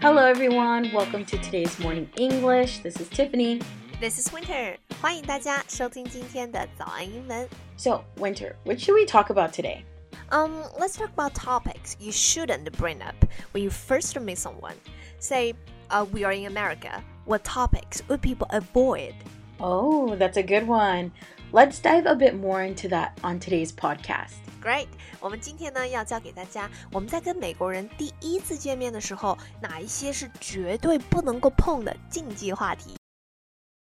Hello, everyone. Welcome to today's morning English. This is Tiffany. This is Winter. 欢迎大家收听今天的早安英文。 So, Winter, what should we talk about today? Um, let's talk about topics you shouldn't bring up when you first meet someone. Say, uh, we are in America. What topics would people avoid? Oh, that's a good one. Let's dive a bit more into that on today's podcast. Great！我们今天呢要教给大家，我们在跟美国人第一次见面的时候，哪一些是绝对不能够碰的禁忌话题。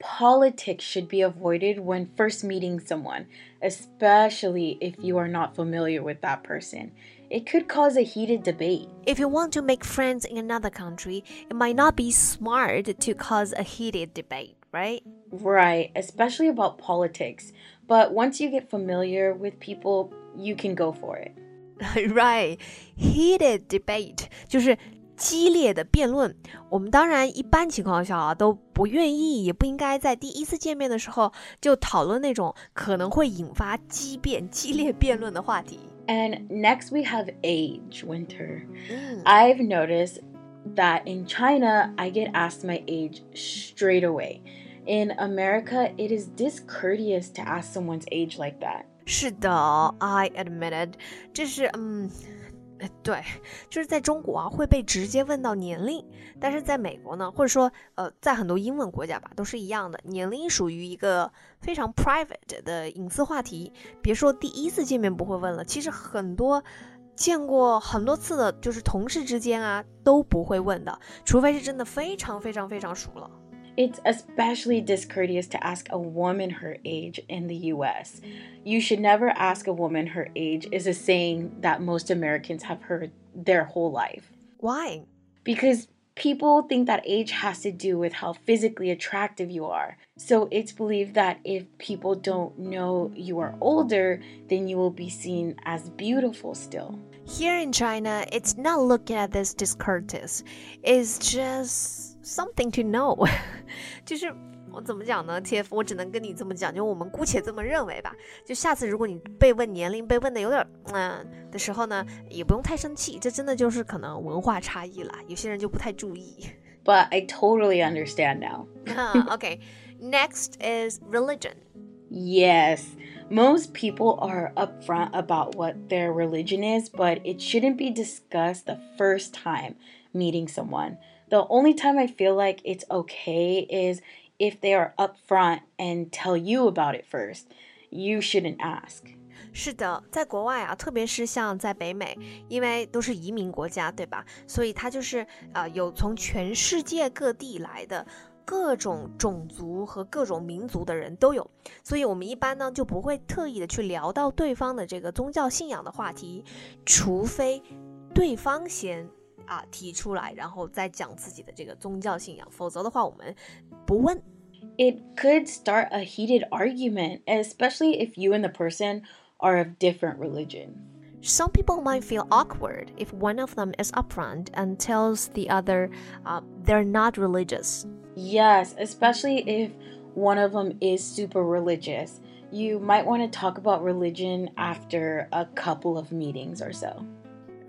politics should be avoided when first meeting someone, especially if you are not familiar with that person. It could cause a heated debate. If you want to make friends in another country, it might not be smart to cause a heated debate, right? Right, especially about politics. But once you get familiar with people, you can go for it. right, heated debate 就是激烈的辩论。我们当然一般情况下啊都不愿意，也不应该在第一次见面的时候就讨论那种可能会引发激辩、激烈辩论的话题。 And next we have age, winter. 嗯 I've noticed that in China, I get asked my age straight away. In America, it is discourteous to ask someone's age like that. 是的，I admit it，这是嗯。呃 对，就是在中国啊会被直接问到年龄，但是在美国呢，或者说呃，在很多英文国家吧，都是一样的，年龄属于一个非常 private 的隐私话题。别说第一次见面不会问了，其实很多见过很多次的，就是同事之间啊都不会问的，除非是真的非常非常非常熟了。It's especially discourteous to ask a woman her age in the US. You should never ask a woman her age, is a saying that most Americans have heard their whole life. Why？because people think that age has to do with how physically attractive you are. So it's believed that if people don't know you are older, then you will be seen as beautiful still. Here in China, it's not looking at this discourteous. It's just something to know. 就是我怎么讲呢？TF，我只能跟你这么讲，就我们姑且这么认为吧。就下次如果你被问年龄，被问的有点嗯、的时候呢，也不用太生气，这真的就是可能文化差异啦，有些人就不太注意。 But I totally understand now. okay, next is religion. Yes, most people are upfront about what their religion is, but it shouldn't be discussed the first time meeting someone. The only time I feel like it's okay is if they are upfront and tell you about it first. You shouldn't ask. 是的，在国外啊，特别是像在北美，因为都是移民国家，对吧？所以它就是啊、呃有从全世界各地来的各种种族和各种民族的人都有，所以我们一般呢就不会特意的去聊到对方的这个宗教信仰的话题，除非对方先 啊提出来，然后再讲自己的这个宗教信仰，否则的话我们不问。 It could start a heated argument, especially if you and the person are of different religion. Some people might feel awkward if one of them is upfront and tells the other uh, they're not religious. Yes, especially if one of them is super religious. You might want to talk about religion after a couple of meetings or so.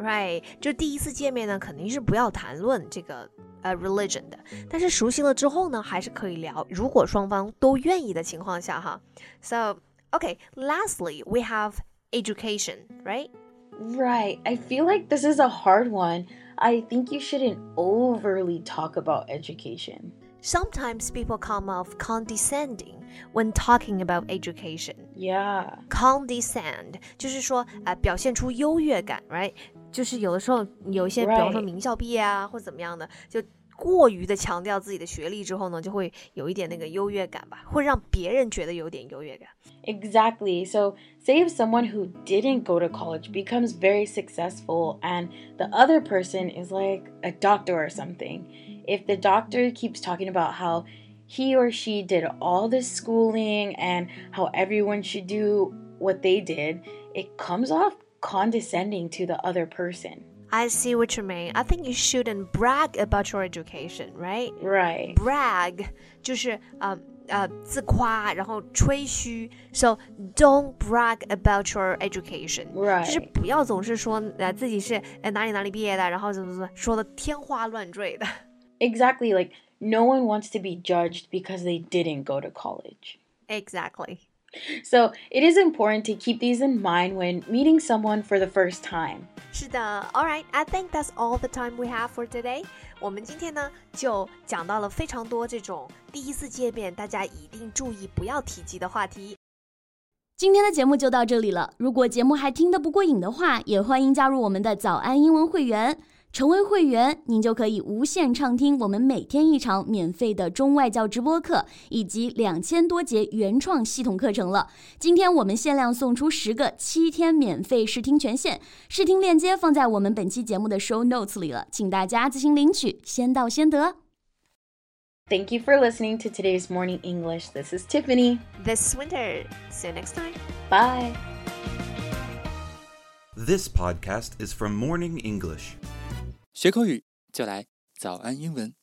Right，就第一次见面呢，肯定是不要谈论这个呃 religion 的，但是熟悉了之后呢，还是可以聊。如果双方都愿意的情况下哈。So okay, lastly we have education, right? Right. I feel like this is a hard one. I think you shouldn't overly talk about education. Sometimes people come off condescending when talking about education. Yeah. condescend 就是说呃表现出优越感，right？ 就是有的时候有一些，比方说 Right. 名校毕业啊，或者怎么样的，就过于的强调自己的学历之后呢，就会有一点那个优越感吧，会让别人觉得有点优越感。 Exactly. So, say if someone who didn't go to college becomes very successful and the other person is like a doctor or something, if the doctor keeps talking about how he or she did all this schooling and how everyone should do what they did, it comes off condescending to the other person. I see what you mean. I think you shouldn't brag about your education, right? Right. Brag 就是呃呃自夸，然后吹嘘。So don't brag about your education. Right. 就是不要总是说呃自己是呃哪里哪里毕业的，然后怎么怎么说的天花乱坠的。 Exactly. Like, no one wants to be judged because they didn't go to college. Exactly. So, it is important to keep these in mind when meeting someone for the first time. 是的，All right, I think that's all the time we have for today. 我们今天呢就讲到了非常多这种第一次见面大家一定注意不要提及的话题。今天的节目就到这里了。如果节目还听得不过瘾的话，也欢迎加入我们的早安英文会员。 成为会员，您就可以无限畅听我们每天一场免费的中外教直播课，以及两千多节原创系统课程了。今天我们限量送出十个七天免费试听权限，试听链接放在我们本期节目的 show notes 里了，请大家自行领取，先到先得。 Thank you for listening to today's Morning English. This is Tiffany. This winter, see you next time. Bye. This podcast is from Morning English. 学口语就来早安英文。